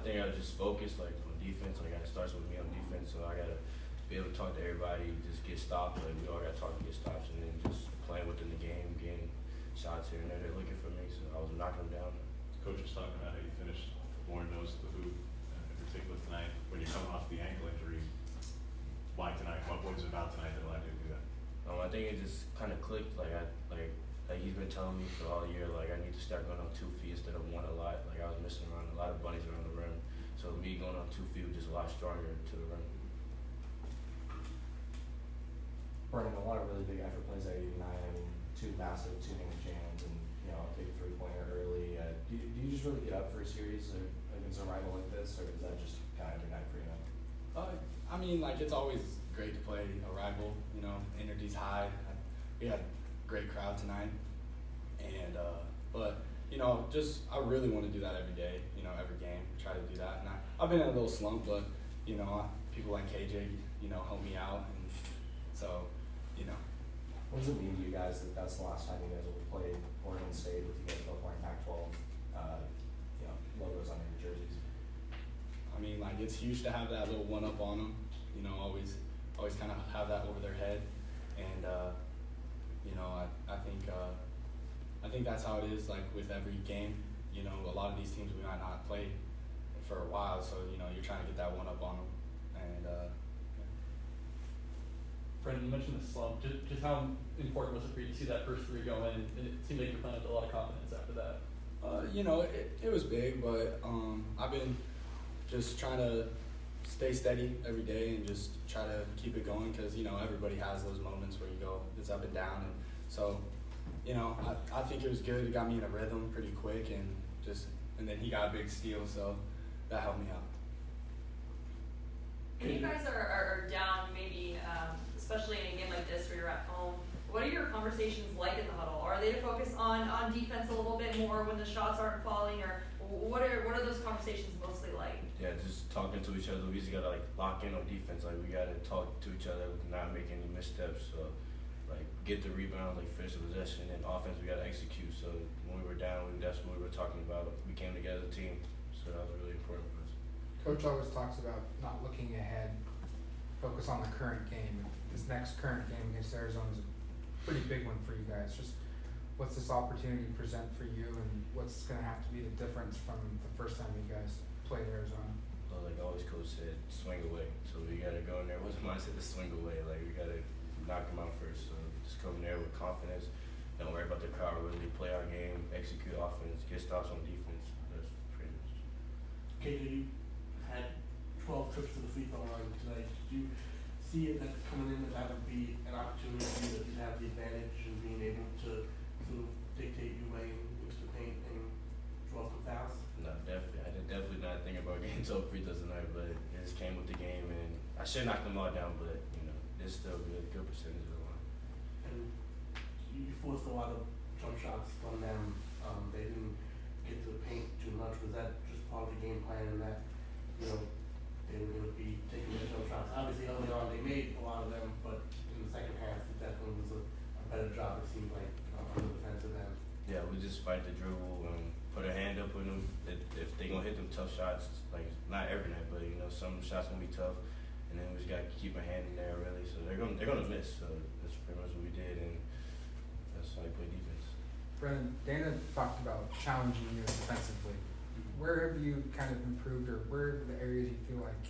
think I just focused like on defense. Like it starts with me on defense, so I gotta be able to talk to everybody, just get stops. Like we all gotta talk to get stops, and then just playing within the game, getting shots here and there. They're looking for me, so I was knocking them down. Coach was talking about how you finished Warren knows the hoop uh, in particular tonight. When you're coming off the ankle injury, why tonight? What was it about tonight that allowed you to do that? Um, I think it just kind of clicked. Like I like like he's been telling me for all year. Like I need to start going on two feet instead of one a lot. Like I was missing around a lot of bunnies around the rim. So me going on two feet was just a lot stronger to the rim. Brennan, a lot of really big effort plays out of you tonight. I mean, two massive two hand jams and, you know, a big three pointer early. Uh, do, you, do you just really get up for a series or against a rival like this, or is that just kind of every night for you? Uh, I mean, like it's always great to play a rival. You know, energy's high. We had a great crowd tonight, and uh, but you know, just I really want to do that every day. You know, every game, try to do that. And I, I've been in a little slump, but you know, people like KJ, you know, help me out, and so you know. What does it mean to you guys that that's the last time you guys will play Oregon State with you guys both wearing Pac-12, uh, you know, logos on your jerseys? I mean, like it's huge to have that little one up on them. You know, always, always kind of have that over their head, and uh, you know, I, I think, uh, I think that's how it is. Like with every game, you know, a lot of these teams we might not play for a while, so you know, you're trying to get that one up on them, and. Uh, Brennan, you mentioned the slump. Just, just how important was it for you to see that first three go in? And it seemed like you were playing with a lot of confidence after that. Uh, you know, it, it was big, but um, I've been just trying to stay steady every day and just try to keep it going because you know everybody has those moments where you go it's up and down. And so you know I, I think it was good. It got me in a rhythm pretty quick and just and then he got a big steal so that helped me out. When you guys are, are, down maybe um, especially in a game like this where you're at home what are your conversations like in the huddle? Are they to focus on on defense a little bit more when the shots aren't falling or what are what are those conversations mostly like? Yeah, just talking to each other. We just gotta like lock in on defense. Like we gotta talk to each other, not make any missteps. So, like get the rebound, like finish the possession, and offense we gotta execute. So when we were down, that's what we were talking about. We came together as a team, so that was really important for us. Coach always talks about not looking ahead, focus on the current game. This next current game against Arizona is a pretty big one for you guys. Just what's this opportunity present for you, and what's going to have to be the difference from the first time you guys played Arizona? Well, like always, coach said, swing away. So we got to go in there with the mindset to swing away. Like we got to knock them out first. So just come in there with confidence. Don't worry about the crowd. Really play our game, execute offense, get stops on defense. That's pretty much. KJ, you had 12 trips to the free throw line tonight. Did you see it that coming in that that would be an opportunity for you that you have the advantage in being able to sort of dictate your way into the paint and draw some fouls? No, definitely. I did definitely not think about getting to free throws tonight, but it just came with the game, and I should knock them all down, but you know, it's still good, good percentage of the line. And you forced a lot of jump shots from them. Um, they didn't get to the paint too much. Was that just part of the game plan and that you know they were going to be taking their jump shots? Obviously, early on they made a lot of them, but in the second half, it definitely was a, a better job. It seemed like on the defensive end. Yeah, we just fight the dribble and put a hand up with them. If, if they gonna hit them tough shots, like not every night, but you know some shots gonna be tough, and then we just gotta keep a hand in there really. So they're gonna they're gonna miss. So that's pretty much what we did, and that's how you play defense. Brennan, Dana talked about challenging you defensively. Mm-hmm. Where have you kind of improved, or where are the areas you feel like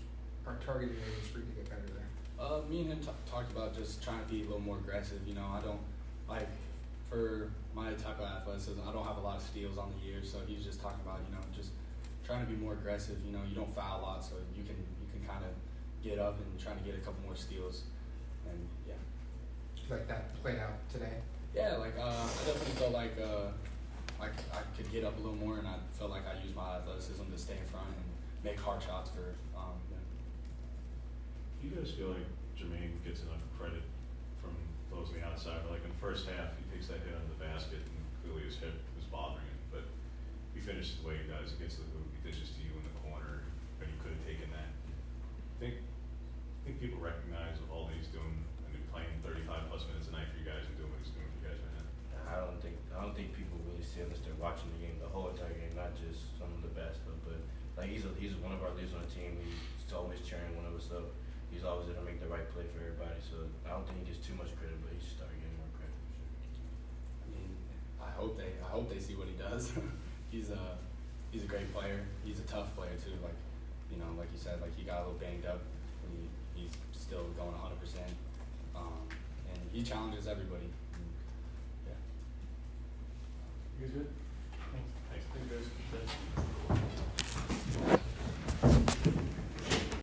are targeted areas for you to get better there? Uh, me and him t- talked about just trying to be a little more aggressive. You know, I don't like for my type of athleticism, I don't have a lot of steals on the year, so he's just talking about you know just trying to be more aggressive. You know, you don't foul a lot, so you can you can kind of get up and trying to get a couple more steals, and yeah. Like that played out today. Yeah, like uh, I definitely felt like uh, like I could get up a little more, and I felt like I used my athleticism to stay in front and make hard shots for. Um, yeah. Do you guys feel like Jermaine gets enough credit from those on the outside? but Like in the first half, he takes that hit under the basket, and clearly his hip was bothering him. But he finishes the way he does. He gets the hoop. He dishes to you in the corner, and you could have taken that. I think I think people recognize all that he's doing, and he's playing 35 plus minutes a night for you guys, and doing what he's doing for you guys right now. I don't think I don't think people really see him unless they're watching the game the whole entire game, not just some of the best stuff. But like he's a, he's one of our leaders on the team. He's always cheering one of us up. He's always gonna make the right play for everybody. So I don't think he gets too much credit, but he should start getting more credit for sure. I mean, I hope they I hope they see what he does. he's a he's a great player. He's a tough player too. Like you know, like you said, like he got a little banged up. And he, he's still going 100. percent Um, and he challenges everybody. And, yeah. You guys good?